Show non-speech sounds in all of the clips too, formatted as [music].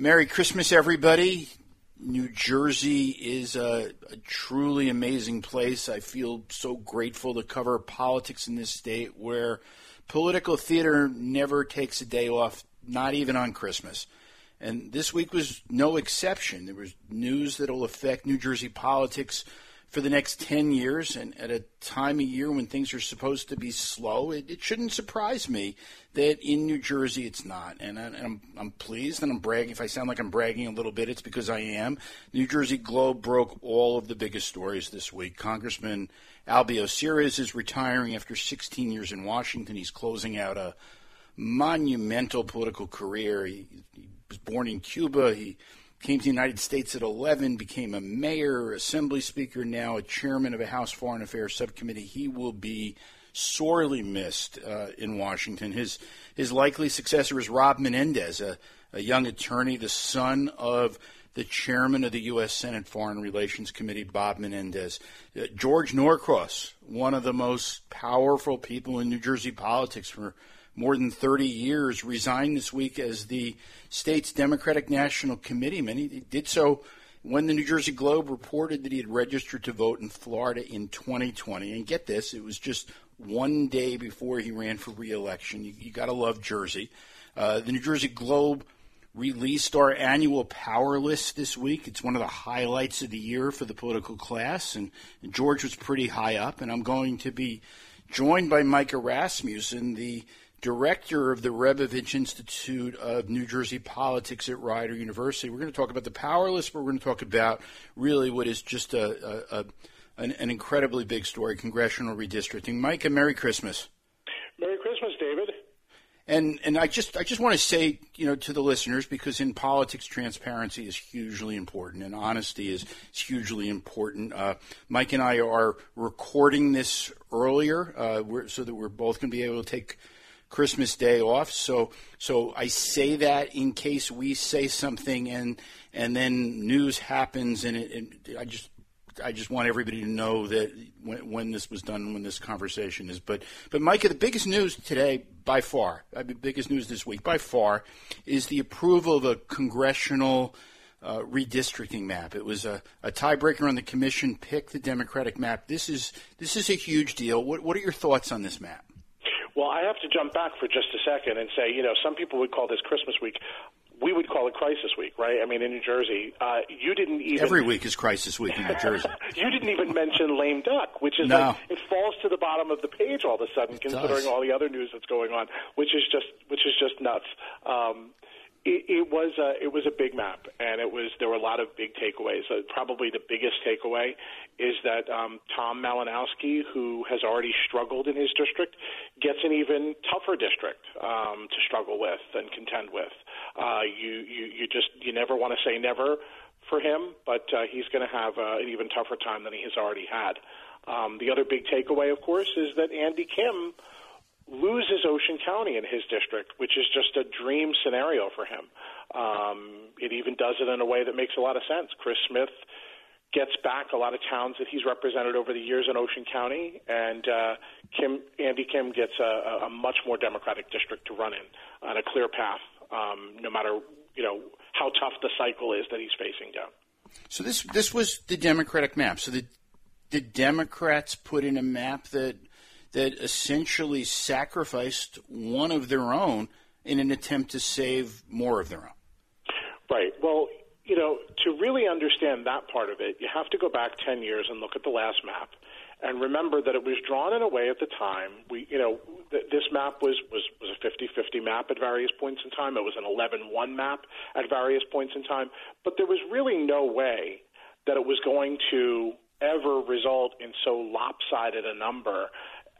Merry Christmas, everybody. New Jersey is a, a, truly amazing place. I feel so grateful to cover politics in this state where political theater never takes a day off, not even on Christmas. And this week was no exception. There was news that will affect New Jersey politics for the next 10 years and at a time of year when things are supposed to be slow, it, it shouldn't surprise me that in New Jersey it's not. And, I, am I'm pleased and I'm bragging. If I sound like I'm bragging a little bit, it's because I am. New Jersey Globe broke all of the biggest stories this week. Congressman Albio Sires is retiring after 16 years in Washington. He's closing out a monumental political career. He, he was born in Cuba. He came to the United States at 11, became a mayor, assembly speaker, now a chairman of a House Foreign Affairs subcommittee. He will be sorely missed uh, in Washington. His his likely successor is Rob Menendez, a, a young attorney, the son of the chairman of the U.S. Senate Foreign Relations Committee, Bob Menendez. Uh, George Norcross, one of the most powerful people in New Jersey politics for more than 30 years, resigned this week as the state's Democratic National Committeeman. He did so when the New Jersey Globe reported that he had registered to vote in Florida in 2020. And get this, it was just one day before he ran for reelection. You, you got to love Jersey. Uh, the New Jersey Globe released our annual power list this week. It's one of the highlights of the year for the political class, and, and George was pretty high up. And I'm going to be joined by Micah Rasmussen, the director of the Rebovich Institute of New Jersey Politics at Rider University. We're going to talk about the power list, but we're going to talk about really what is just a, a, a an, an, incredibly big story, congressional redistricting. Mike, and Merry Christmas. Merry Christmas, David. And and I just I just want to say you know to the listeners because in politics transparency is hugely important and honesty is, is hugely important. Uh, Mike and I are recording this earlier uh, so that we're both going to be able to take Christmas Day off. So so I say that in case we say something and and then news happens and it, I just I just want everybody to know that when, when, this was done, when this conversation is. But but Micah, the biggest news today by far, the biggest news this week by far, is the approval of a congressional. Uh, redistricting map. It was a, a tiebreaker on the commission. Pick the Democratic map. This is this is a huge deal. What what are your thoughts on this map? Well, I have to jump back for just a second and say, you know, some people would call this Christmas week. We would call it Crisis Week, right? I mean, in New Jersey, uh, you didn't even every week is Crisis Week in New Jersey. [laughs] you didn't even mention lame duck, which is no. like it falls to the bottom of the page all of a sudden, it considering does. all the other news that's going on, which is just which is just nuts. Um, it, it was a, it was a big map, and it was there were a lot of big takeaways. Uh, probably the biggest takeaway is that um, Tom Malinowski, who has already struggled in his district, gets an even tougher district um, to struggle with and contend with. Uh, you you you just you never want to say never for him, but uh, he's going to have uh, an even tougher time than he has already had. Um, the other big takeaway, of course, is that Andy Kim loses Ocean County in his district, which is just a dream scenario for him. Um, it even does it in a way that makes a lot of sense. Chris Smith gets back a lot of towns that he's represented over the years in Ocean County, and uh, Kim Andy Kim gets a, a much more democratic district to run in on a clear path, um, no matter you know how tough the cycle is that he's facing down. So this this was the Democratic map. So the the Democrats put in a map that that essentially sacrificed one of their own in an attempt to save more of their own. Right. Well, you know, to really understand that part of it, you have to go back 10 years and look at the last map and remember that it was drawn in a way at the time we you know th- this map was was was a 50-50 map at various points in time it was an 11-1 map at various points in time but there was really no way that it was going to ever result in so lopsided a number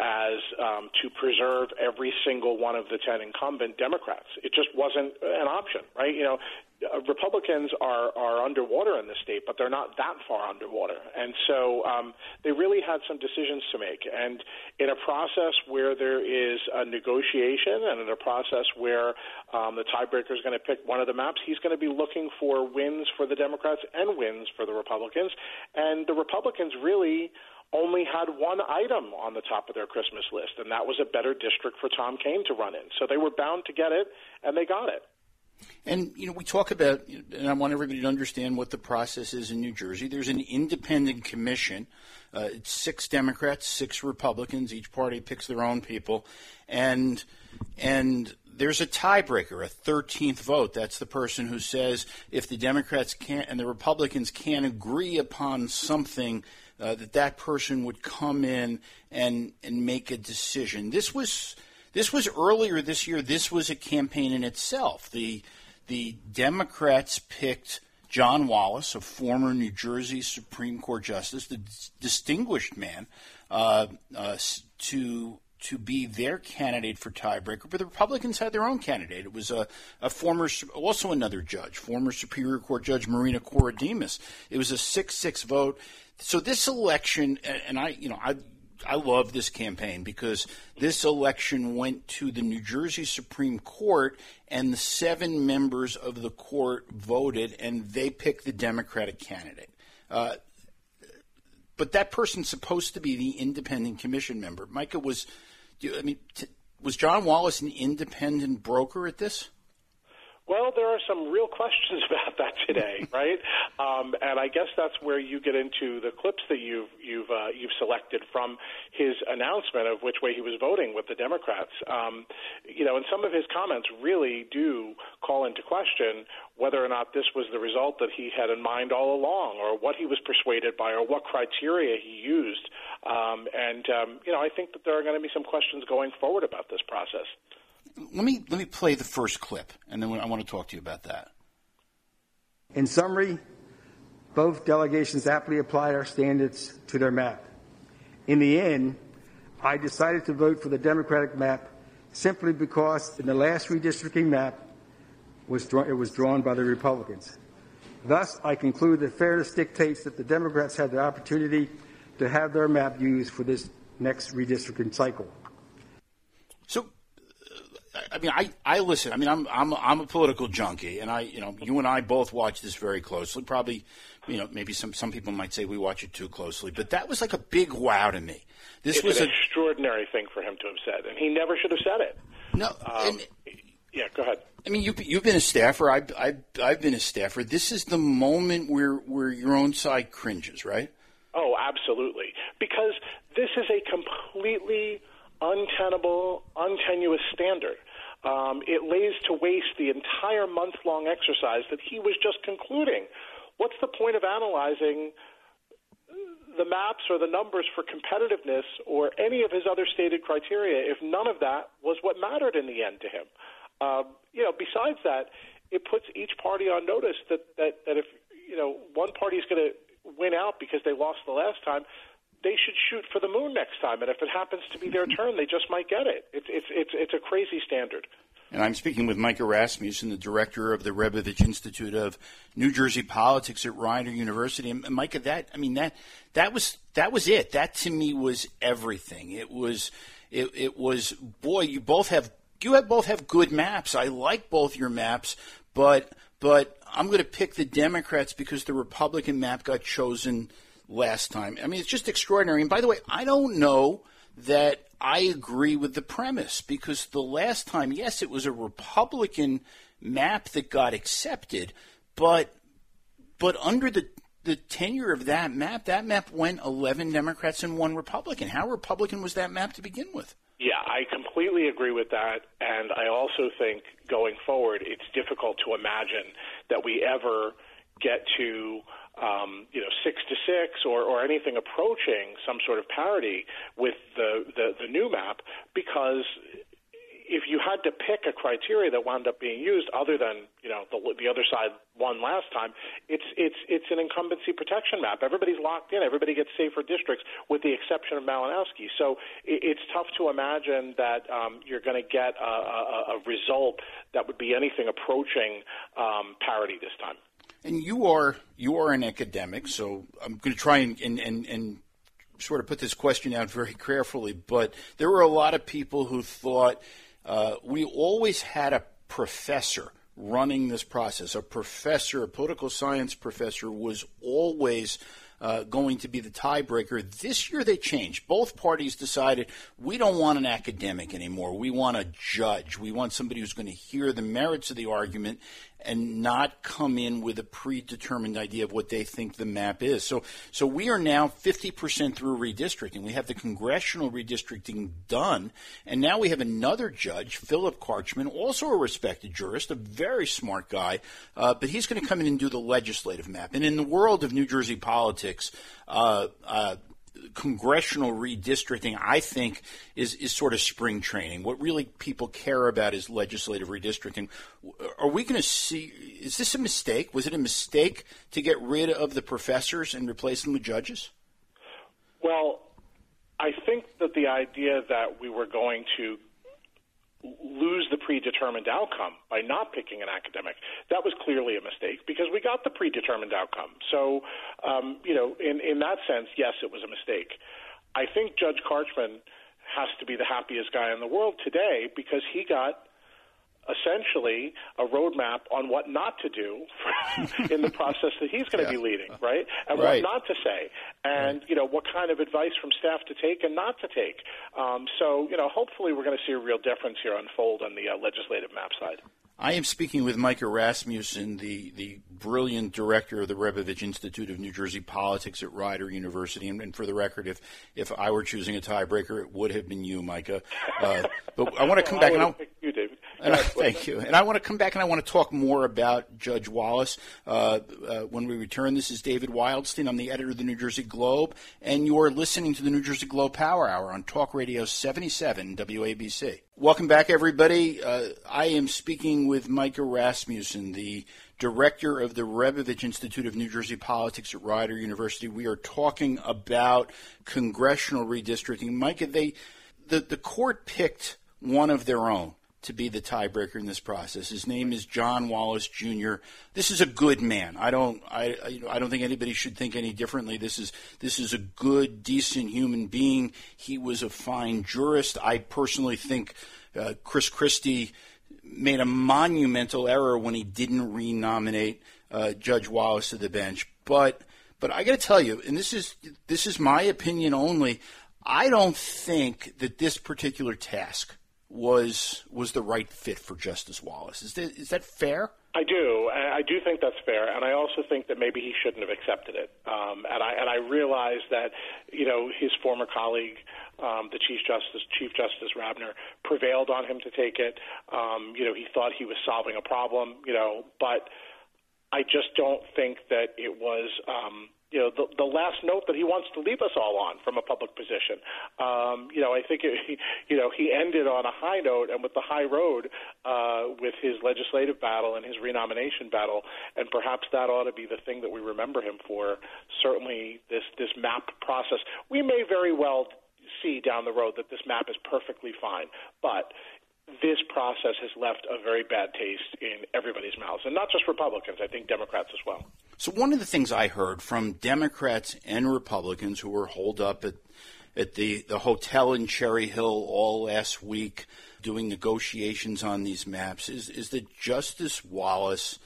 as um, to preserve every single one of the 10 incumbent Democrats. It just wasn't an option, right? You know, uh, Republicans are, are underwater in the state, but they're not that far underwater. And so um, they really had some decisions to make. And in a process where there is a negotiation and in a process where um, the tiebreaker is going to pick one of the maps, he's going to be looking for wins for the Democrats and wins for the Republicans. And the Republicans really only had one item on the top of their Christmas list, and that was a better district for Tom Kean to run in. So they were bound to get it, and they got it. And you know, we talk about, and I want everybody to understand what the process is in New Jersey. There's an independent commission. Uh, it's six Democrats, six Republicans. Each party picks their own people, and and there's a tiebreaker, a 13th vote. That's the person who says if the Democrats can't and the Republicans can't agree upon something, uh, that that person would come in and and make a decision. This was this was earlier this year. This was a campaign in itself. The the Democrats picked John Wallace, a former New Jersey Supreme Court justice, the distinguished man, uh, uh, to to be their candidate for tiebreaker, but the Republicans had their own candidate. It was a, a former, also another judge, former Superior Court Judge Marina Corodemus. It was a six-six vote. So this election, and I, you know, I I love this campaign because this election went to the New Jersey Supreme Court, and the seven members of the court voted, and they picked the Democratic candidate. Uh, but that person's supposed to be the independent commission member. Micah was, I mean, t- was John Wallace an independent broker at this? Well, there are some real questions [laughs] about that today, [laughs] right? Um, and I guess that's where you get into the clips that you've you've uh, you've selected from his announcement of which way he was voting with the Democrats. Um, you know, and some of his comments really do call into question whether or not this was the result that he had in mind all along, or what he was persuaded by, or what criteria he used. Um, and um, you know, I think that there are going to be some questions going forward about this process let me let me play the first clip, and then I want to talk to you about that. In summary, both delegations aptly applied our standards to their map. In the end, I decided to vote for the Democratic map simply because in the last redistricting map was draw- it was drawn by the Republicans. Thus, I conclude that fairness dictates that the Democrats have the opportunity to have their map used for this next redistricting cycle. So I mean, I, I listen. I mean, I'm I'm I'm a political junkie, and I you know you and I both watch this very closely. Probably, you know, maybe some some people might say we watch it too closely, but that was like a big wow to me. This it's was an a, extraordinary thing for him to have said, and he never should have said it. No, um, and, yeah, go ahead. I mean, you've you've been a staffer. I've I've I've been a staffer. This is the moment where where your own side cringes, right? Oh, absolutely, because this is a completely untenable, untenuous standard. Um, it lays to waste the entire month long exercise that he was just concluding. What's the point of analyzing the maps or the numbers for competitiveness or any of his other stated criteria if none of that was what mattered in the end to him? Um, you know, besides that, it puts each party on notice that, that, that if you know one party is going to win out because they lost the last time, they should shoot for the moon next time. And if it happens to be their turn, they just might get it. It's it's it's it's a crazy standard. And I'm speaking with Micah Rasmussen, the director of the Rebovich Institute of New Jersey Politics at Rider University. And Micah, that I mean that that was that was it. That to me was everything. It was it, it was boy, you both have you have both have good maps. I like both your maps, but but I'm going to pick the Democrats because the Republican map got chosen last time. I mean, it's just extraordinary. And by the way, I don't know that I agree with the premise because the last time, yes, it was a Republican map that got accepted, but but under the the tenure of that map, that map went 11 Democrats and one Republican. How Republican was that map to begin with? Yeah, I completely agree with that. And I also think going forward, it's difficult to imagine that we ever get to um, you know six to six or, or anything approaching some sort of parity with the, the, the new map because if you had to pick a criteria that wound up being used other than you know the, the other side won last time, it's it's it's an incumbency protection map. Everybody's locked in. Everybody gets safer districts with the exception of Malinowski. So it, it's tough to imagine that um, you're going to get a, a, a result that would be anything approaching um, parity this time. And you are you are an academic, so I'm going to try and, and, and, and sort of put this question out very carefully. But there were a lot of people who thought uh, we always had a professor running this process. A professor, a political science professor, was always uh, going to be the tiebreaker. This year they changed. Both parties decided we don't want an academic anymore. We want a judge. We want somebody who's going to hear the merits of the argument and not come in with a predetermined idea of what they think the map is. So, so we are now 50% through redistricting. We have the congressional redistricting done, and now we have another judge, Philip Karchman, also a respected jurist, a very smart guy, uh, but he's going to come in and do the legislative map. And in the world of New Jersey politics, uh, uh, congressional redistricting, I think, is, is sort of spring training. What really people care about is legislative redistricting. Are we going to see? Is this a mistake? Was it a mistake to get rid of the professors and replace them with judges? Well, I think that the idea that we were going to lose the predetermined outcome by not picking an academic. That was clearly a mistake because we got the predetermined outcome. So, um, you know, in, in that sense, yes, it was a mistake. I think Judge Karchman has to be the happiest guy in the world today because he got essentially a roadmap on what not to do [laughs] in the process that he's going to yeah. be leading, right? And right. what not to say, and right. you know what kind of advice from staff to take and not to take. Um, so you know, hopefully, we're going to see a real difference here unfold on the uh, legislative map side. I am speaking with Micah Rasmussen, the, the brilliant director of the Rebovich Institute of New Jersey Politics at Rider University. And, and, for the record, if, if I were choosing a tiebreaker, it would have been you, Micah. Uh, but I want to come well, back I and I, you, David. [laughs] And I, thank you. And I want to come back and I want to talk more about Judge Wallace uh, uh, when we return. This is David Wildstein. I'm the editor of the New Jersey Globe, and you're listening to the New Jersey Globe Power Hour on Talk Radio 77 WABC. Welcome back, everybody. Uh, I am speaking with Micah Rasmussen, the director of the Rebovich Institute of New Jersey Politics at Rider University. We are talking about congressional redistricting. Micah, they the, the court picked one of their own to be the tiebreaker in this process. His name is John Wallace Jr. This is a good man. I don't I I don't think anybody should think any differently. This is this is a good, decent human being. He was a fine jurist. I personally think uh, Chris Christie made a monumental error when he didn't renominate uh, Judge Wallace to the bench. But but I got to tell you, and this is this is my opinion only. I don't think that this particular task was was the right fit for Justice Wallace. Is that, is that fair? I do. I do think that's fair, and I also think that maybe he shouldn't have accepted it. Um, and I and I realize that you know his former colleague, um, the Chief Justice Chief Justice Rabner, prevailed on him to take it. Um, you know, he thought he was solving a problem. You know, but I just don't think that it was. Um, you know the, the last note that he wants to leave us all on from a public position. Um, you know, I think it, [laughs] you know he ended on a high note and with the high road uh, with his legislative battle and his renomination battle, and perhaps that ought to be the thing that we remember him for. Certainly, this this map process. We may very well see down the road that this map is perfectly fine, but this process has left a very bad taste in everybody's mouths, and not just Republicans. I think Democrats as well. So one of the things I heard from Democrats and Republicans who were holed up at at the, the hotel in Cherry Hill all last week doing negotiations on these maps is, is that Justice Wallace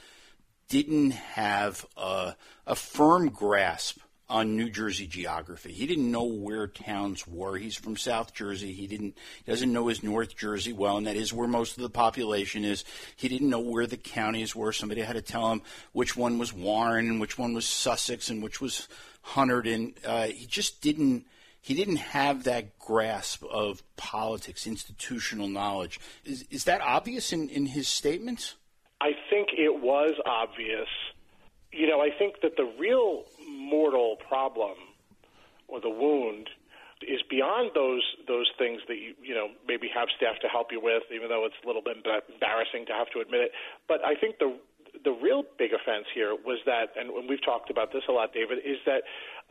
didn't have a, a firm grasp on New Jersey geography. He didn't know where towns were. He's from South Jersey. He didn't doesn't know his North Jersey well, and that is where most of the population is. He didn't know where the counties were. Somebody had to tell him which one was Warren and which one was Sussex and which was Hunterdon. Uh, he just didn't. He didn't have that grasp of politics, institutional knowledge. Is, is that obvious in, in his statements? I think it was obvious. You know, I think that the real mortal problem or the wound is beyond those those things that you you know maybe have staff to help you with, even though it's a little bit embarrassing to have to admit it. But I think the the real big offense here was that, and we've talked about this a lot, David, is that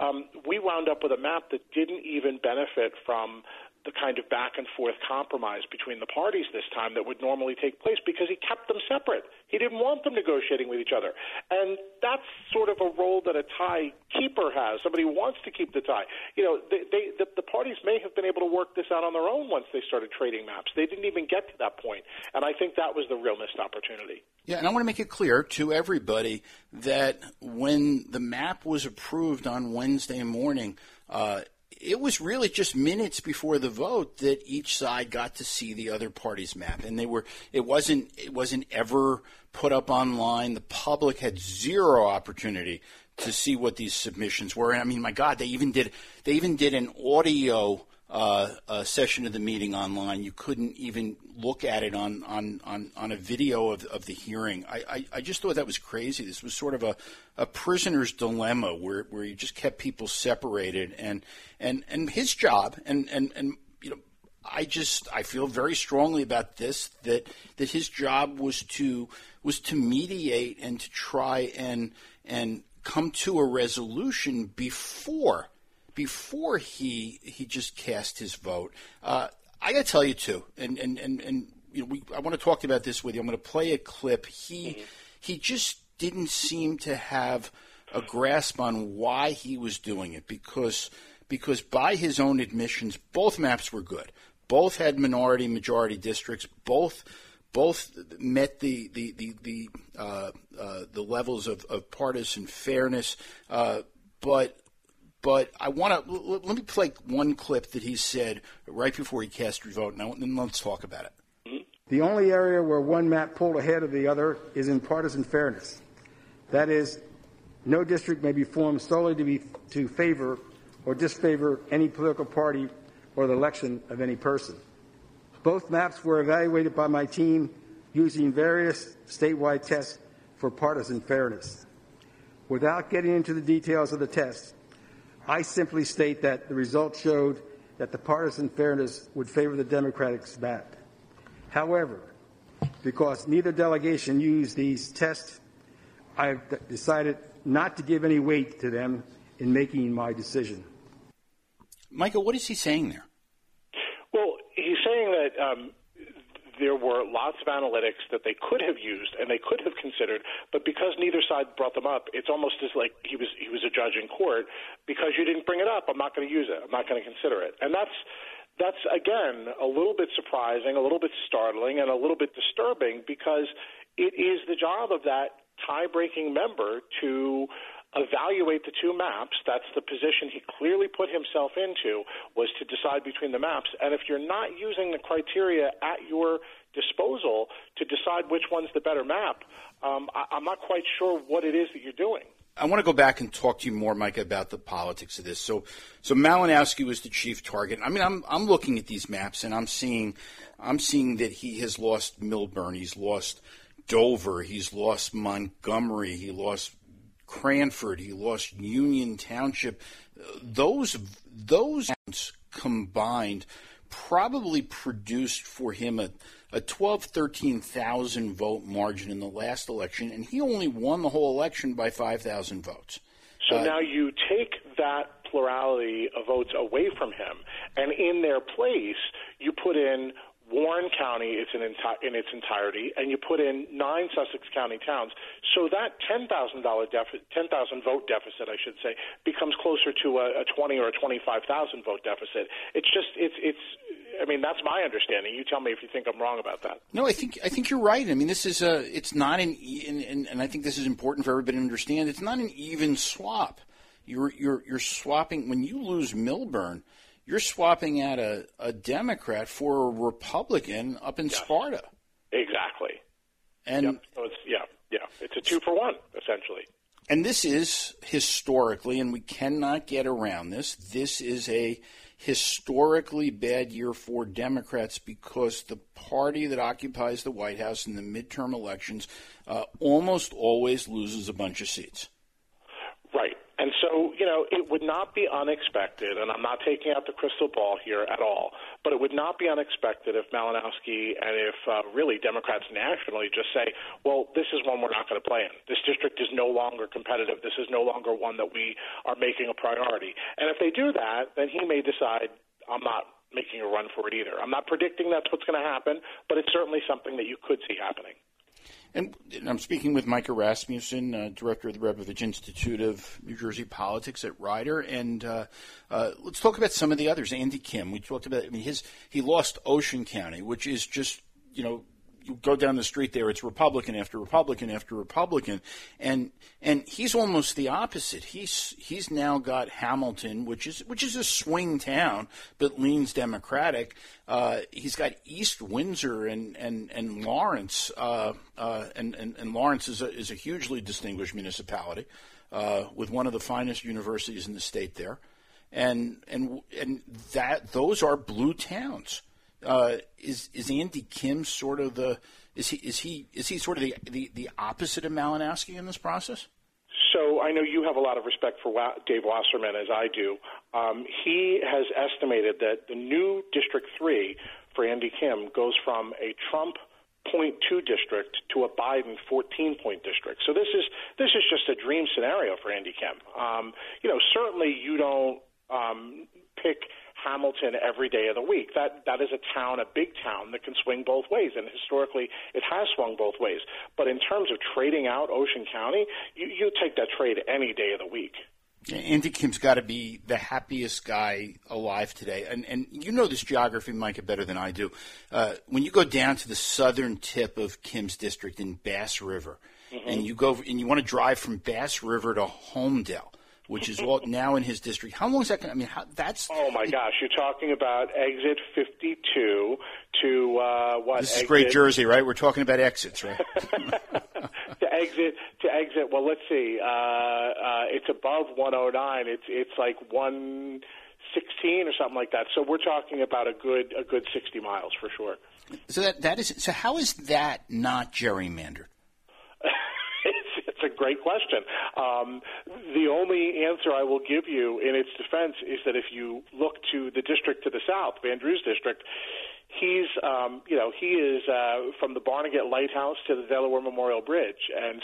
um, we wound up with a map that didn't even benefit from the kind of back and forth compromise between the parties this time that would normally take place because he kept them separate. He didn't want them negotiating with each other. And that's sort of a role that a tie keeper has, somebody who wants to keep the tie. You know, they, they, the, the parties may have been able to work this out on their own once they started trading maps. They didn't even get to that point. And I think that was the real missed opportunity. Yeah, and I want to make it clear to everybody that when the map was approved on Wednesday morning, uh, it was really just minutes before the vote that each side got to see the other party's map, and they were. It wasn't. It wasn't ever put up online. The public had zero opportunity to see what these submissions were. And I mean, my God, they even did. They even did an audio uh, a session of the meeting online. You couldn't even look at it on on, on, on a video of, of the hearing. I, I, I, just thought that was crazy. This was sort of a, a prisoner's dilemma where where you just kept people separated and and, and his job and, and, and you know I just I feel very strongly about this that that his job was to was to mediate and to try and and come to a resolution before before he he just cast his vote. Uh, I got to tell you too, and and and, and you know, we, I want to talk about this with you. I'm going to play a clip. He mm-hmm. he just didn't seem to have a grasp on why he was doing it because because by his own admissions, both maps were good. Both had minority majority districts. Both both met the the the the, uh, uh, the levels of, of partisan fairness. Uh, but but I want to let me play one clip that he said right before he cast his vote, and then let's talk about it. The only area where one map pulled ahead of the other is in partisan fairness. That is, no district may be formed solely to, be, to favor or disfavor any political party or the election of any person. Both maps were evaluated by my team using various statewide tests for partisan fairness. Without getting into the details of the tests, I simply state that the results showed that the partisan fairness would favor the Democratic map. However, because neither delegation used these tests, I've decided not to give any weight to them in making my decision. Michael, what is he saying there? Well, he's saying that um, there were lots of analytics that they could have used and they could have considered, but because neither side brought them up, it's almost as like he was he was a judge in court. Because you didn't bring it up, I'm not going to use it. I'm not going to consider it, and that's that's again a little bit surprising, a little bit startling, and a little bit disturbing because it is the job of that tie-breaking member to evaluate the two maps. That's the position he clearly put himself into was to decide between the maps. And if you're not using the criteria at your disposal to decide which one's the better map, um, I, I'm not quite sure what it is that you're doing. I want to go back and talk to you more, Mike, about the politics of this. So, so Malinowski was the chief target. I mean, I'm I'm looking at these maps and I'm seeing, I'm seeing that he has lost Millburn, he's lost Dover, he's lost Montgomery, he lost Cranford, he lost Union Township. Those those combined probably produced for him a, a 12, 13,000 vote margin in the last election, and he only won the whole election by 5,000 votes. So uh, now you take that plurality of votes away from him, and in their place, you put in Warren County is in, enti- in its entirety, and you put in nine Sussex County towns. So that ten thousand dollar ten thousand vote deficit, I should say, becomes closer to a, a twenty or a twenty five thousand vote deficit. It's just it's it's. I mean, that's my understanding. You tell me if you think I'm wrong about that. No, I think I think you're right. I mean, this is a it's not an and, and, and I think this is important for everybody to understand. It's not an even swap. You're you're you're swapping when you lose Millburn you're swapping out a, a Democrat for a Republican up in yes. Sparta. Exactly. And yep. so it's yeah, yeah, it's a two for one essentially. And this is historically, and we cannot get around this. This is a historically bad year for Democrats because the party that occupies the White House in the midterm elections uh, almost always loses a bunch of seats. Right. And so, you know, it would not be unexpected, and I'm not taking out the crystal ball here at all, but it would not be unexpected if Malinowski and if uh, really Democrats nationally just say, well, this is one we're not going to play in. This district is no longer competitive. This is no longer one that we are making a priority. And if they do that, then he may decide, I'm not making a run for it either. I'm not predicting that's what's going to happen, but it's certainly something that you could see happening. And I'm speaking with Micah Rasmussen, uh, director of the Rebovich Institute of New Jersey Politics at Rider, and uh, uh, let's talk about some of the others. Andy Kim, we talked about. I mean, his he lost Ocean County, which is just you know you go down the street there, it's Republican after Republican after Republican, and and he's almost the opposite. He's he's now got Hamilton, which is which is a swing town, but leans Democratic. Uh, he's got East Windsor and and and Lawrence, uh, uh, and, and and Lawrence is a is a hugely distinguished municipality uh, with one of the finest universities in the state there, and and and that those are blue towns. Uh, is is Andy Kim sort of the is he is he is he sort of the the, the opposite of Malinowski in this process? So I know you have a lot of respect for Dave Wasserman, as I do. Um, he has estimated that the new District Three for Andy Kim goes from a Trump two district to a Biden 14 point district. So this is this is just a dream scenario for Andy Kim. Um, you know, certainly you don't um, pick Hamilton every day of the week. That that is a town, a big town that can swing both ways, and historically it has swung both ways. But in terms of trading out Ocean County, you, you take that trade any day of the week. Andy Kim's got to be the happiest guy alive today, and and you know this geography, Micah, better than I do. Uh, when you go down to the southern tip of Kim's district in Bass River, mm-hmm. and you go and you want to drive from Bass River to Holmdel which is all now in his district. How long is that going? to I mean, how, that's. Oh my gosh, you're talking about exit 52 to uh, what? This is exit? Great Jersey, right? We're talking about exits, right? [laughs] to exit to exit. Well, let's see. Uh, uh, it's above 109. It's it's like 116 or something like that. So we're talking about a good a good 60 miles for sure. So that that is so. How is that not gerrymandered? A great question. Um, the only answer I will give you in its defense is that if you look to the district to the south, Van Drew's district, he's um, you know he is uh, from the Barnegat Lighthouse to the Delaware Memorial Bridge, and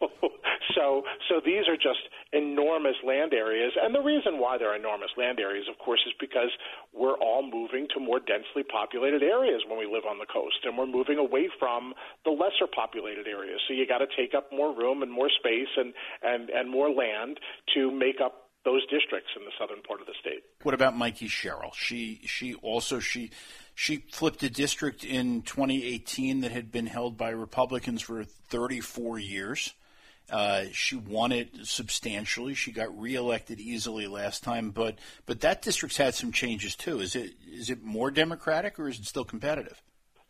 [laughs] so so so these are just enormous land areas, and the reason why they're enormous land areas, of course, is because we're all moving to more densely populated areas when we live on the coast, and we're moving away from the lesser populated areas. So you got to take up more room and more space and and and more land to make up those districts in the southern part of the state. What about Mikey Sherrill? She she also she she flipped a district in 2018 that had been held by Republicans for 34 years. Uh, she won it substantially. She got reelected easily last time, but but that district's had some changes too. Is it is it more democratic or is it still competitive?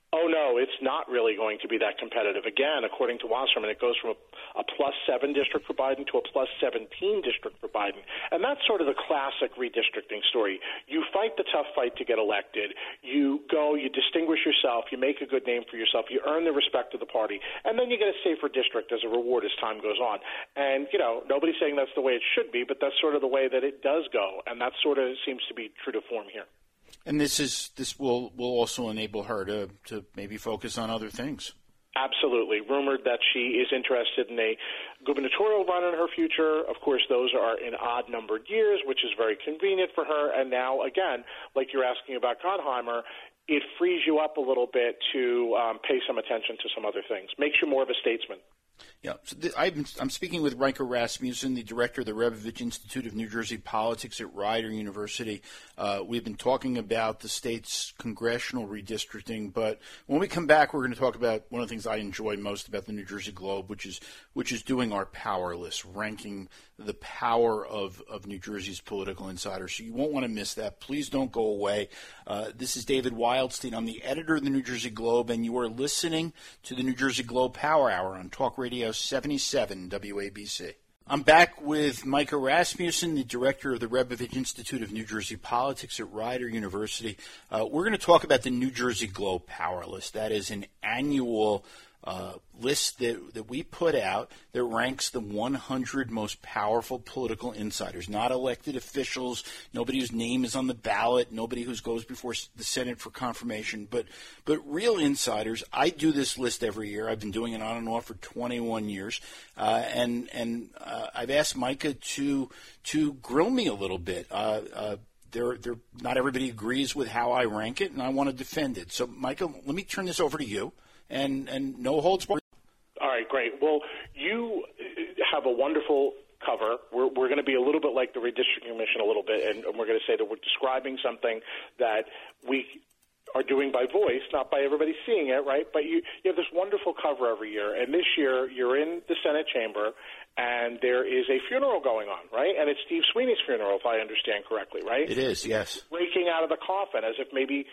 Oh no, it's not really going to be that competitive. Again, according to Wasserman, it goes from a, a plus seven district for Biden to a plus seventeen district for Biden, and that's sort of the classic redistricting story. You fight the tough fight to get elected. You go, you distinguish yourself, you make a good name for yourself, you earn the respect of the party, and then you get a safer district as a reward as time goes on. And you know, nobody's saying that's the way it should be, but that's sort of the way that it does go, and that sort of seems to be true to form here. And this is this will will also enable her to to maybe focus on other things. Absolutely. Rumored that she is interested in a gubernatorial run in her future. Of course, those are in odd numbered years, which is very convenient for her. And now, again, like you're asking about Gottheimer, it frees you up a little bit to um, pay some attention to some other things, makes you more of a statesman. Yeah, so th- I'm, I'm speaking with Micah Rasmussen, the director of the Rebovich Institute of New Jersey Politics at Rider University. Uh, we've been talking about the state's congressional redistricting, but when we come back, we're going to talk about one of the things I enjoy most about the New Jersey Globe, which is which is doing our power list, ranking the power of, of New Jersey's political insiders. So you won't want to miss that. Please don't go away. Uh, this is David Wildstein. I'm the editor of the New Jersey Globe, and you are listening to the New Jersey Globe Power Hour on Talk Radio 77 WABC. I'm back with Micah Rasmussen, the director of the Rebovich Institute of New Jersey Politics at Rider University. Uh, we're going to talk about the New Jersey Globe Power List. That is an annual uh, list that, that we put out that ranks the 100 most powerful political insiders, not elected officials, nobody whose name is on the ballot, nobody who goes before the Senate for confirmation, but but real insiders. I do this list every year. I've been doing it on and off for 21 years, uh, and and uh, I've asked Micah to to grill me a little bit. Uh, uh, they're, they're, not everybody agrees with how I rank it, and I want to defend it. So, Michael, let me turn this over to you, and, and no holds barred. All right, great. Well, you have a wonderful cover. We're, we're going to be a little bit like the redistricting commission a little bit, and, and we're going to say that we're describing something that we are doing by voice, not by everybody seeing it, right? But you, you have this wonderful cover every year, and this year you're in the Senate chamber, and there is a funeral going on, right? And it's Steve Sweeney's funeral, if I understand correctly, right? It is, yes. Breaking out of the coffin as if maybe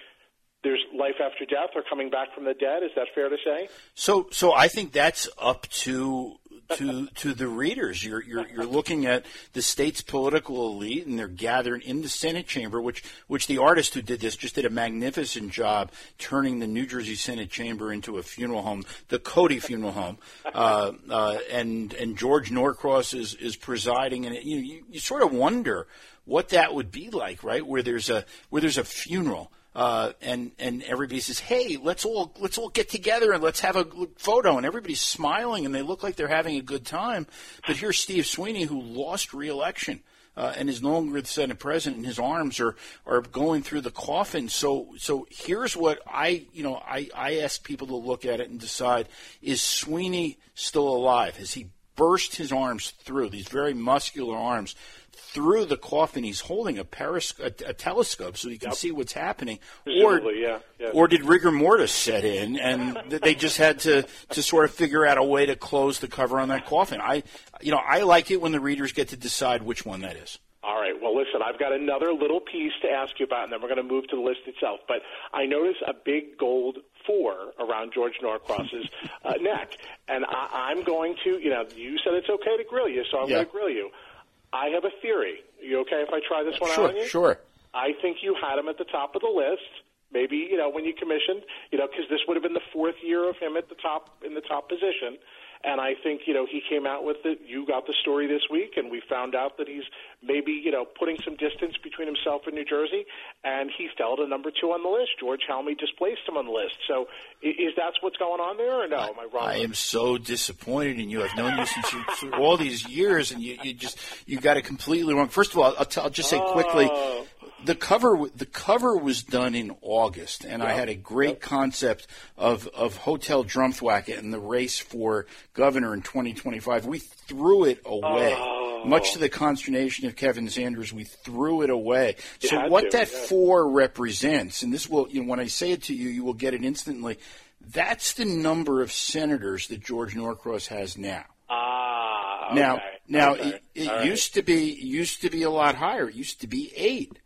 there's life after death or coming back from the dead. Is that fair to say? So, so I think that's up to to to the readers. You're, you're you're looking at the state's political elite, and they're gathered in the Senate chamber, which which the artist who did this just did a magnificent job turning the New Jersey Senate chamber into a funeral home, the Cody Funeral Home, uh, uh, and and George Norcross is is presiding, and you, you you sort of wonder what that would be like, right? Where there's a where there's a funeral uh, and and everybody says, "Hey, let's all let's all get together and let's have a photo." And everybody's smiling and they look like they're having a good time. But here's Steve Sweeney, who lost re-election uh, and is no longer the Senate president, and his arms are are going through the coffin. So so here's what I you know I I ask people to look at it and decide: Is Sweeney still alive? Has he burst his arms through these very muscular arms through the coffin, he's holding a, peris- a, a telescope so he can yep. see what's happening. Presumably, or, yeah, yeah. or did rigor mortis set in, and they just had to, to sort of figure out a way to close the cover on that coffin? I, you know, I like it when the readers get to decide which one that is. All right. Well, listen, I've got another little piece to ask you about, and then we're going to move to the list itself. But I notice a big gold four around George Norcross's uh, [laughs] neck, and I, I'm going to, you know, you said it's okay to grill you, so I'm yeah. going to grill you. I have a theory. Are you okay if I try this one sure, out on you? Sure. I think you had him at the top of the list. Maybe you know when you commissioned, you know, because this would have been the fourth year of him at the top in the top position. And I think, you know, he came out with it. You got the story this week, and we found out that he's maybe, you know, putting some distance between himself and New Jersey, and he fell to number two on the list. George Helmy displaced him on the list. So is that what's going on there, or no? Am I wrong? I am so disappointed in you. I've known you since you, all these years, and you, you just you got it completely wrong. First of all, I'll, t- I'll just say quickly. Oh the cover the cover was done in August, and yep. I had a great yep. concept of of Hotel Drumthwacket and the race for governor in 2025. We threw it away. Oh. Much to the consternation of Kevin Sanders, we threw it away. You so what to, that yeah. four represents, and this will, you know, when I say it to you, you will get it instantly. That's the number of senators that George Norcross has now. Ah, okay. now, now okay. it, it right. used to be used to be a lot higher. It used to be eight.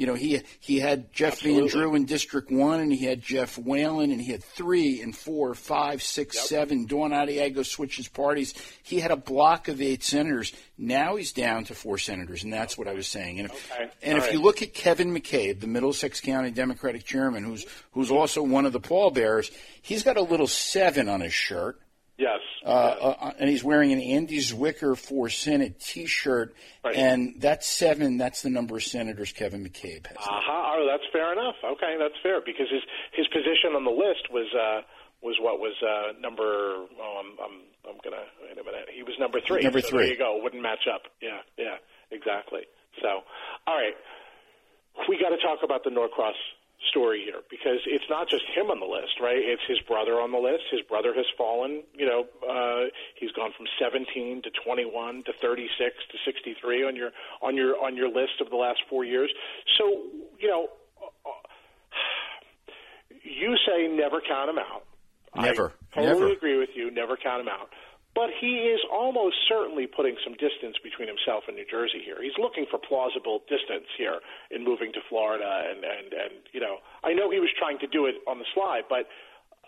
You know, he he had Jeff Absolutely. Van Drew in District One, and he had Jeff Whelan, and he had three and four, five, six, yep. seven. Dawn Addiego switches parties. He had a block of eight senators. Now he's down to four senators, and that's what I was saying. And if, okay. and if right. you look at Kevin McCabe, the Middlesex County Democratic chairman, who's who's also one of the pallbearers, he's got a little seven on his shirt. Yes. Uh, uh, and he's wearing an Andy Zwicker for Senate T-shirt, right. and that's seven. That's the number of senators Kevin McCabe has. Uh-huh. Oh, that's fair enough. Okay, that's fair because his his position on the list was uh, was what was uh, number. Oh, I'm I'm I'm gonna wait a minute. He was number three. Number so three. There you go. Wouldn't match up. Yeah, yeah, exactly. So, all right, we got to talk about the Norcross story here because it's not just him on the list, right? It's his brother on the list. His brother has fallen. You know, uh, he's gone from 17 to 21 to 36 to 63 on your on your on your list of the last four years. So, you know, [sighs] you say never count him out. Never. I totally never. agree with you. Never count him out. But he is almost certainly putting some distance between himself and New Jersey here. He's looking for plausible distance here in moving to Florida, and and and you know, I know he was trying to do it on the sly, but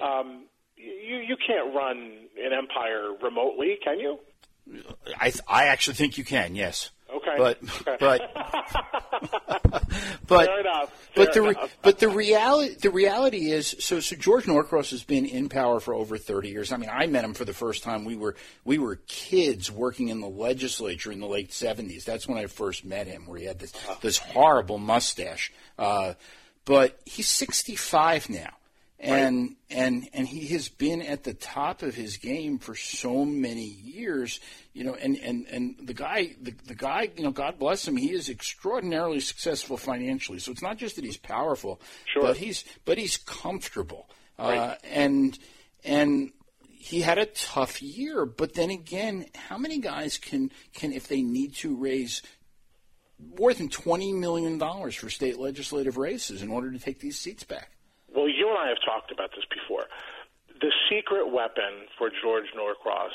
um, you you can't run an empire remotely, can you? I I actually think you can. Yes. Okay. But but [laughs] but Fair enough. Fair but the but the reality the reality is so so George Norcross has been in power for over 30 years. I mean, I met him for the first time we were we were kids working in the legislature in the late 70s. That's when I first met him where he had this this horrible mustache. Uh, but he's 65 now. And right. and and he has been at the top of his game for so many years you know and and and the guy the, the guy you know god bless him he is extraordinarily successful financially so it's not just that he's powerful sure. but he's but he's comfortable right. uh, and and he had a tough year but then again how many guys can can if they need to raise more than $20 million for state legislative races in order to take these seats back well, you and I have talked about this before. The secret weapon for George Norcross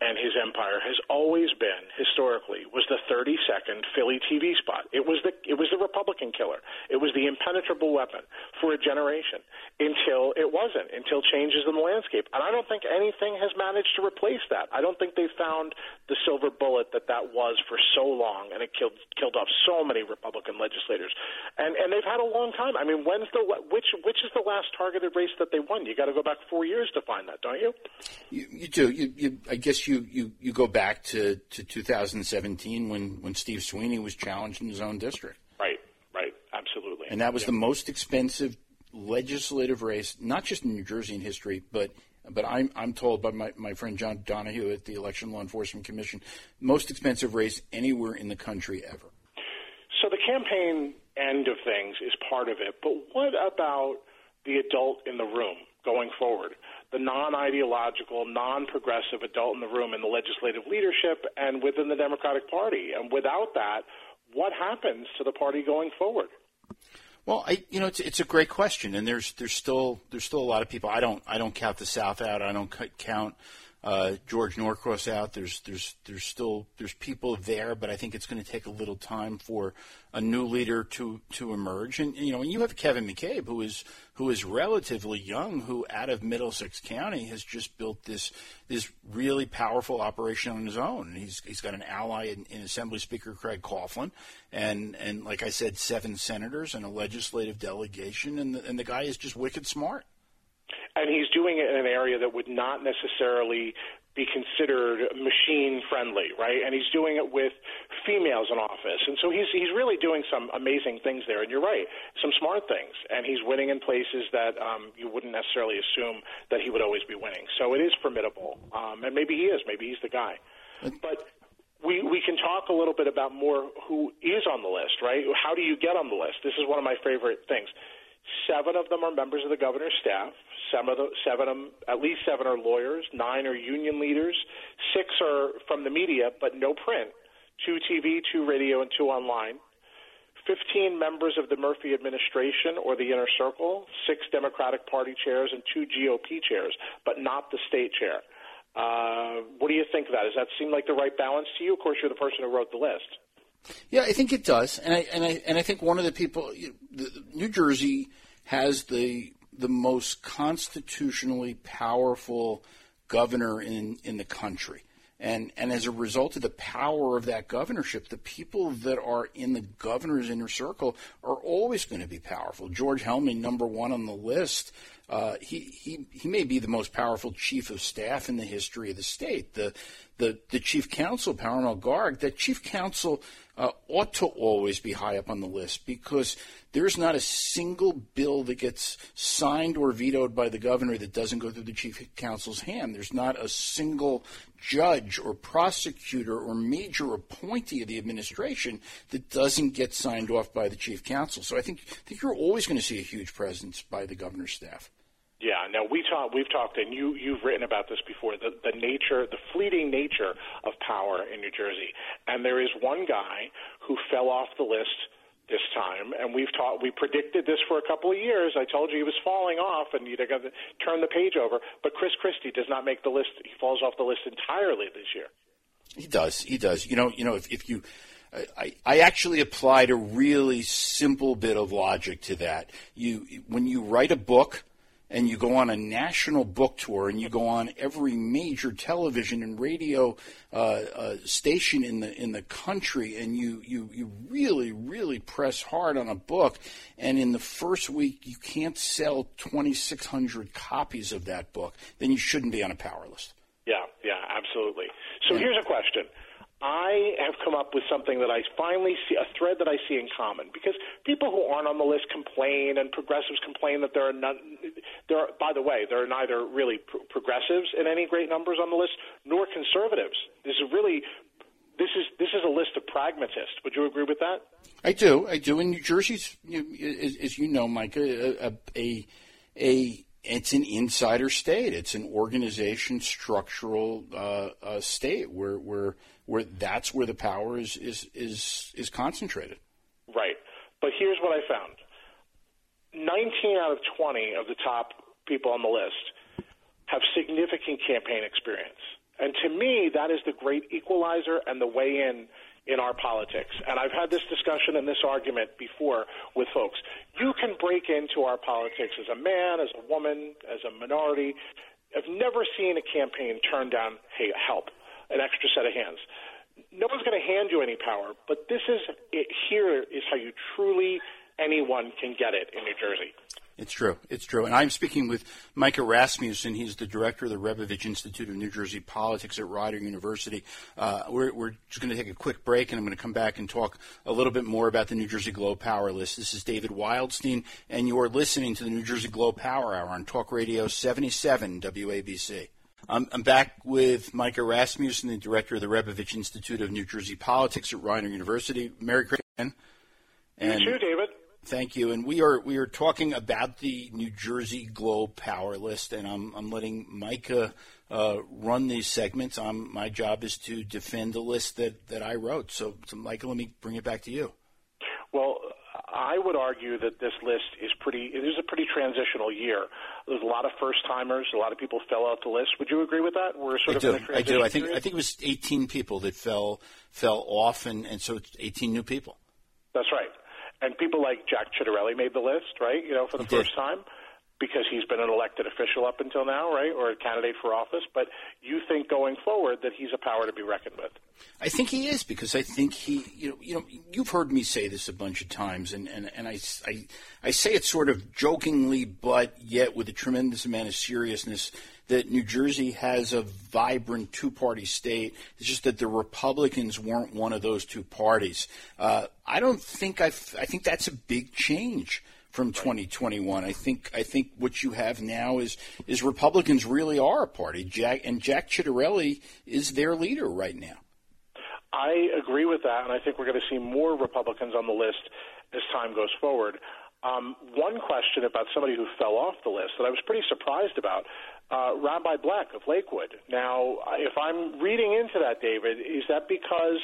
and his empire has always been historically was the 30 second Philly TV spot. It was the it was the Republican killer. It was the impenetrable weapon for a generation until it wasn't until changes in the landscape. And I don't think anything has managed to replace that. I don't think they found the silver bullet that that was for so long and it killed killed off so many Republican legislators. And and they've had a long time. I mean, when's the which which is the last targeted race that they won? You got to go back 4 years to find that, don't you? You, you do. You, you I guess you you, you, you go back to, to 2017 when, when Steve Sweeney was challenged in his own district. Right, right, absolutely. And that was yeah. the most expensive legislative race, not just in New Jersey in history, but but I'm I'm told by my, my friend John Donahue at the Election Law Enforcement Commission, most expensive race anywhere in the country ever. So the campaign end of things is part of it, but what about the adult in the room going forward? The non ideological, non progressive adult in the room in the legislative leadership and within the Democratic Party. And without that, what happens to the party going forward? Well, I, you know, it's it's a great question, and there's there's still there's still a lot of people. I don't I don't count the South out. I don't count uh, George Norcross out. There's there's there's still there's people there, but I think it's going to take a little time for a new leader to to emerge. And you know, and you have Kevin McCabe, who is who is relatively young, who out of Middlesex County has just built this this really powerful operation on his own. He's he's got an ally in, in Assembly Speaker Craig Coughlin, and and like I said, seven senators and a legislative delegation, and the, and the guy is just wicked smart and he's doing it in an area that would not necessarily be considered machine friendly, right? And he's doing it with females in office, and so he's he's really doing some amazing things there. And you're right, some smart things, and he's winning in places that um, you wouldn't necessarily assume that he would always be winning. So it is formidable, um, and maybe he is, maybe he's the guy. But we we can talk a little bit about more who is on the list, right? How do you get on the list? This is one of my favorite things. Seven of them are members of the governor's staff. Seven of, them, seven of them, at least seven are lawyers. Nine are union leaders. Six are from the media, but no print. Two TV, two radio, and two online. 15 members of the Murphy administration or the inner circle, six Democratic Party chairs, and two GOP chairs, but not the state chair. Uh, what do you think of that? Does that seem like the right balance to you? Of course, you're the person who wrote the list. Yeah, I think it does, and I and I and I think one of the people, New Jersey has the the most constitutionally powerful governor in in the country. And, and as a result of the power of that governorship, the people that are in the governor's inner circle are always going to be powerful. George Helmy, number one on the list, uh, he, he, he may be the most powerful chief of staff in the history of the state. The, the, the chief counsel, Parimal Garg, that chief counsel uh, ought to always be high up on the list because there's not a single bill that gets signed or vetoed by the governor that doesn't go through the chief counsel's hand. There's not a single judge or prosecutor or major appointee of the administration that doesn't get signed off by the chief counsel. So I think, I think you're always going to see a huge presence by the governor's staff. Yeah, now we talk, we've talked, and you you've written about this before. The the nature, the fleeting nature of power in New Jersey, and there is one guy who fell off the list this time, and we've taught we predicted this for a couple of years. I told you he was falling off, and you'd got to turn the page over. But Chris Christie does not make the list; he falls off the list entirely this year. He does. He does. You know. You know. If, if you I, I actually applied a really simple bit of logic to that. You, when you write a book, and you go on a national book tour and you go on every major television and radio uh, uh, station in the in the country and you, you you really really press hard on a book and in the first week you can't sell 2600 copies of that book then you shouldn't be on a power list. Yeah yeah absolutely. So yeah. here's a question I have come up with something that I finally see a thread that I see in common because people who aren't on the list complain and progressives complain that there are none. There are, by the way, there are neither really pro- progressives in any great numbers on the list nor conservatives. This is really this is this is a list of pragmatists. Would you agree with that? I do. I do. In New Jersey's, as, as you know, Mike, a, a, a it's an insider state. It's an organization structural uh, uh, state where where where that's where the power is is is is concentrated. Right. But here's what I found: 19 out of 20 of the top people on the list have significant campaign experience. And to me, that is the great equalizer and the way in in our politics. And I've had this discussion and this argument before with folks. You can break into our politics as a man, as a woman, as a minority. I've never seen a campaign turn down, hey, help, an extra set of hands. No one's going to hand you any power, but this is it, here is how you truly anyone can get it in New Jersey. It's true. It's true. And I'm speaking with Micah Rasmussen. He's the director of the Rebovich Institute of New Jersey Politics at Rider University. Uh, we're, we're, just going to take a quick break, and I'm going to come back and talk a little bit more about the New Jersey Globe Power List. This is David Wildstein, and you are listening to the New Jersey Globe Power Hour on Talk Radio 77 WABC. I'm, I'm back with Micah Rasmussen, the director of the Rebovich Institute of New Jersey Politics at Rider University. Merry Christmas. And you too, David. Thank you. And we are we are talking about the New Jersey Globe Power List, and I'm I'm letting Micah uh, run these segments. I'm, my job is to defend the list that, that I wrote. So, so, Micah, let me bring it back to you. Well, I would argue that this list is pretty. It is a pretty transitional year. There's a lot of first timers. A lot of people fell out the list. Would you agree with that? We're sort I of do. in a I do. I think period? I think it was 18 people that fell fell off, and, and so it's 18 new people. That's right and people like Jack Ciattarelli made the list, right? You know, for the he first did. time because he's been an elected official up until now, right, or a candidate for office. But you think going forward that he's a power to be reckoned with? I think he is because I think he, you know, you know, you've heard me say this a bunch of times, and and, and I, I I say it sort of jokingly, but yet with a tremendous amount of seriousness that New Jersey has a vibrant two party state. It's just that the Republicans weren't one of those two parties. Uh, I don't think i I think that's a big change from 2021. I think I think what you have now is is Republicans really are a party. Jack and Jack Ciattarelli is their leader right now. I agree with that, and I think we're going to see more Republicans on the list as time goes forward. Um, one question about somebody who fell off the list that I was pretty surprised about uh, Rabbi Blek of Lakewood. Now, if I'm reading into that, David, is that because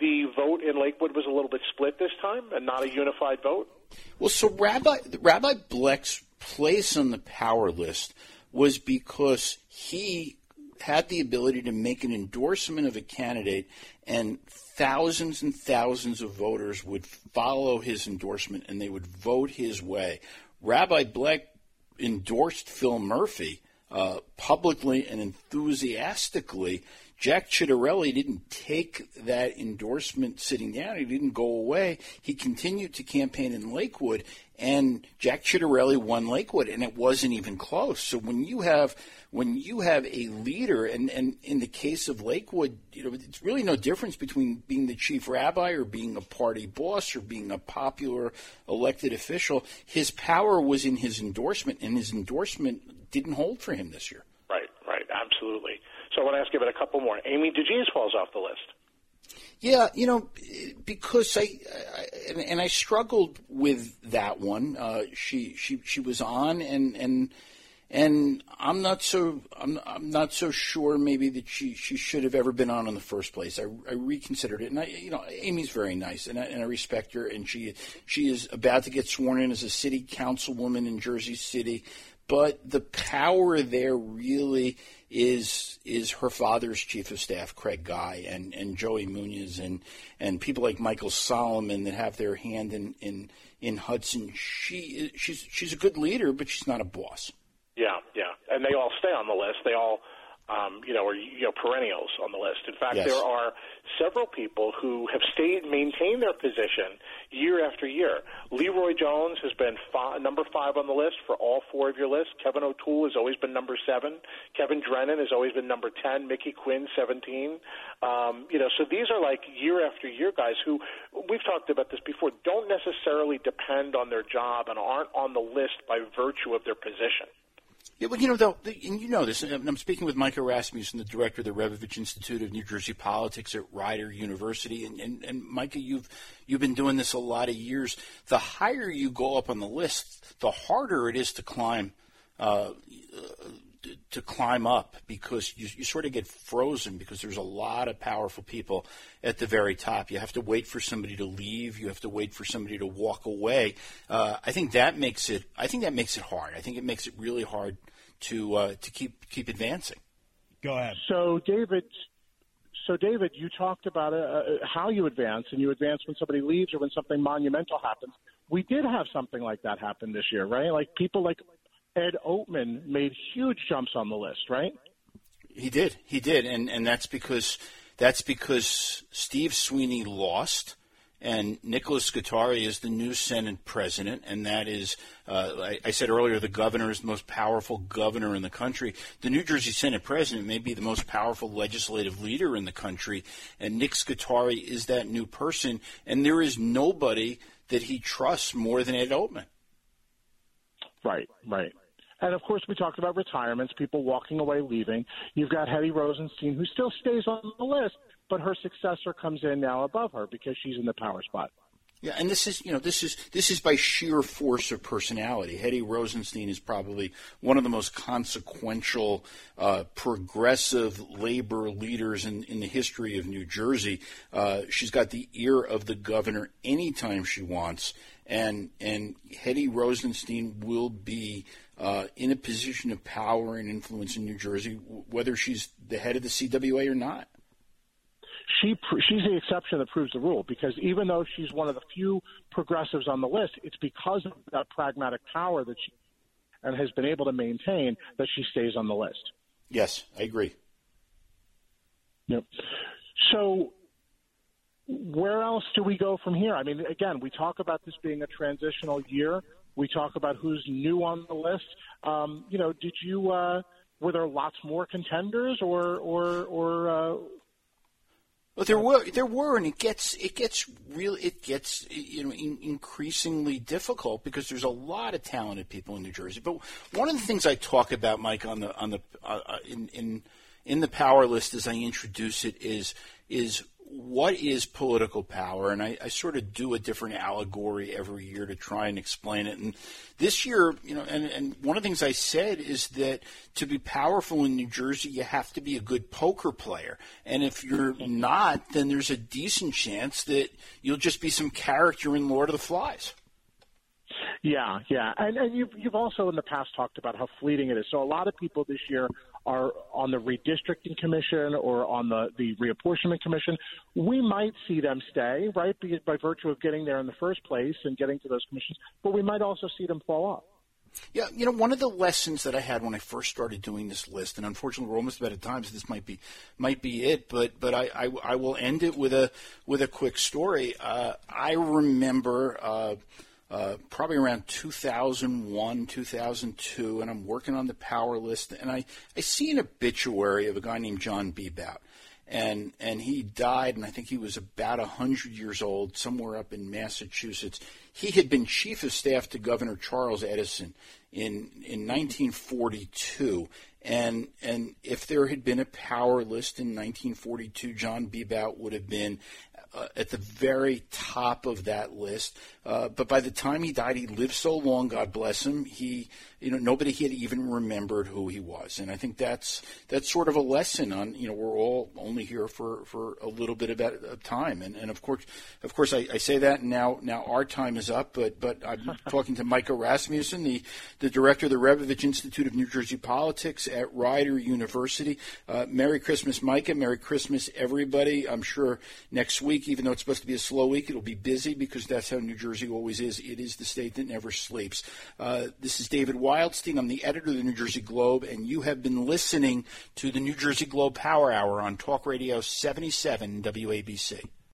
the vote in Lakewood was a little bit split this time and not a unified vote? Well, so Rabbi Rabbi Blek's place on the power list was because he had the ability to make an endorsement of a candidate, and thousands and thousands of voters would follow his endorsement and they would vote his way. Rabbi Blek endorsed Phil Murphy uh, publicly and enthusiastically. Jack Ciattarelli didn't take that endorsement sitting down. He didn't go away. He continued to campaign in Lakewood, and Jack Ciattarelli won Lakewood, and it wasn't even close. So when you have when you have a leader, and, and in the case of Lakewood, you know, it's really no difference between being the chief rabbi or being a party boss or being a popular elected official. His power was in his endorsement, and his endorsement didn't hold for him this year. Right, right, absolutely. So I want to ask you about a couple more. Amy DeGise falls off the list. Yeah, you know, because I, I and I struggled with that one. Uh, she she she was on, and and and I'm not so I'm, I'm not so sure maybe that she, she should have ever been on in the first place. I, I reconsidered it, and I you know Amy's very nice, and I, and I respect her, and she she is about to get sworn in as a city councilwoman in Jersey City but the power there really is is her father's chief of staff, Craig Guy, and, and Joey Munoz, and and people like Michael Solomon that have their hand in in, in Hudson. She she's she's a good leader, but she's not a boss. Yeah, yeah, and they all stay on the list. They all um, you know, or you know, perennials on the list. In fact, yes. there are several people who have stayed, maintained their position year after year. Leroy Jones has been five, number five on the list for all four of your lists. Kevin O'Toole has always been number seven. Kevin Drennan has always been number ten. Mickey Quinn, seventeen. Um, you know, so these are like year after year guys who we've talked about this before. Don't necessarily depend on their job and aren't on the list by virtue of their position. Yeah, well, you know, though, and you know this, and I'm speaking with Micah Rasmussen, the director of the Rebovich Institute of New Jersey Politics at Rider University, and, and, and Micah, you've you've been doing this a lot of years. The higher you go up on the list, the harder it is to climb. Uh, to climb up because you, you sort of get frozen because there's a lot of powerful people at the very top. You have to wait for somebody to leave. You have to wait for somebody to walk away. Uh, I think that makes it. I think that makes it hard. I think it makes it really hard to uh, to keep keep advancing. Go ahead. So, David. So, David, you talked about uh, how you advance, and you advance when somebody leaves or when something monumental happens. We did have something like that happen this year, right? Like people like Ed Oatman made huge jumps on the list, right? He did. He did, and and that's because that's because Steve Sweeney lost, and Nicholas Scutari is the new Senate president, and that is, uh, I, I, said earlier, the governor is the most powerful governor in the country. The New Jersey Senate president may be the most powerful legislative leader in the country, and Nick Scutari is that new person, and there is nobody that he trusts more than Ed Oatman. Right, right. And of course, we talked about retirements, people walking away, leaving. You've got Hetty Rosenstein, who still stays on the list, but her successor comes in now above her because she's in the power spot. Yeah, and this is you know this is this is by sheer force of personality. Hetty Rosenstein is probably one of the most consequential uh, progressive labor leaders in, in the history of New Jersey. Uh, she's got the ear of the governor anytime she wants, and and Hetty Rosenstein will be uh, in a position of power and influence in New Jersey, whether she's the head of the CWA or not. She she's the exception that proves the rule because even though she's one of the few progressives on the list, it's because of that pragmatic power that she and has been able to maintain that she stays on the list. Yes, I agree. Yep. So where else do we go from here? I mean, again, we talk about this being a transitional year. We talk about who's new on the list. Um, you know, did you uh, were there lots more contenders, or or or? Uh, well, there were there were, and it gets it gets real it gets you know in, increasingly difficult because there's a lot of talented people in New Jersey. But one of the things I talk about, Mike, on the on the uh, uh in in in the power list as I introduce it is is what is political power? And I, I, sort of do a different allegory every year to try and explain it. And this year, you know, and, and one of the things I said is that to be powerful in New Jersey, you have to be a good poker player. And if you're not, then there's a decent chance that you'll just be some character in Lord of the Flies. Yeah, yeah, and and you've you've also in the past talked about how fleeting it is. So a lot of people this year are on the redistricting commission or on the, the reapportionment commission, we might see them stay, right, by virtue of getting there in the first place and getting to those commissions, but we might also see them fall off. Yeah, you know, one of the lessons that I had when I first started doing this list, and unfortunately we're almost out of time, so this might be might be it. But but I, I, I will end it with a with a quick story. Uh, I remember. Uh, uh, probably around 2001, 2002, and I'm working on the power list, and I, I see an obituary of a guy named John Bebout. And, and he died, and I think he was about 100 years old, somewhere up in Massachusetts. He had been chief of staff to Governor Charles Edison in, in 1942. And, and if there had been a power list in 1942, John Bebout would have been uh, at the very top of that list. Uh, but by the time he died, he lived so long, God bless him. He, you know, nobody had even remembered who he was, and I think that's that's sort of a lesson on, you know, we're all only here for, for a little bit of, of time, and, and of course, of course, I, I say that, and now now our time is up. But but I'm [laughs] talking to Micah Rasmussen, the the director of the Rebovich Institute of New Jersey Politics at Rider University. Uh, Merry Christmas, Micah. Merry Christmas, everybody. I'm sure next week week, even though it's supposed to be a slow week, it'll be busy because that's how New Jersey always is. It is the state that never sleeps. Uh, this is David Wildstein. I'm the editor of the New Jersey Globe, and you have been listening to the New Jersey Globe Power Hour on Talk Radio 77 WABC.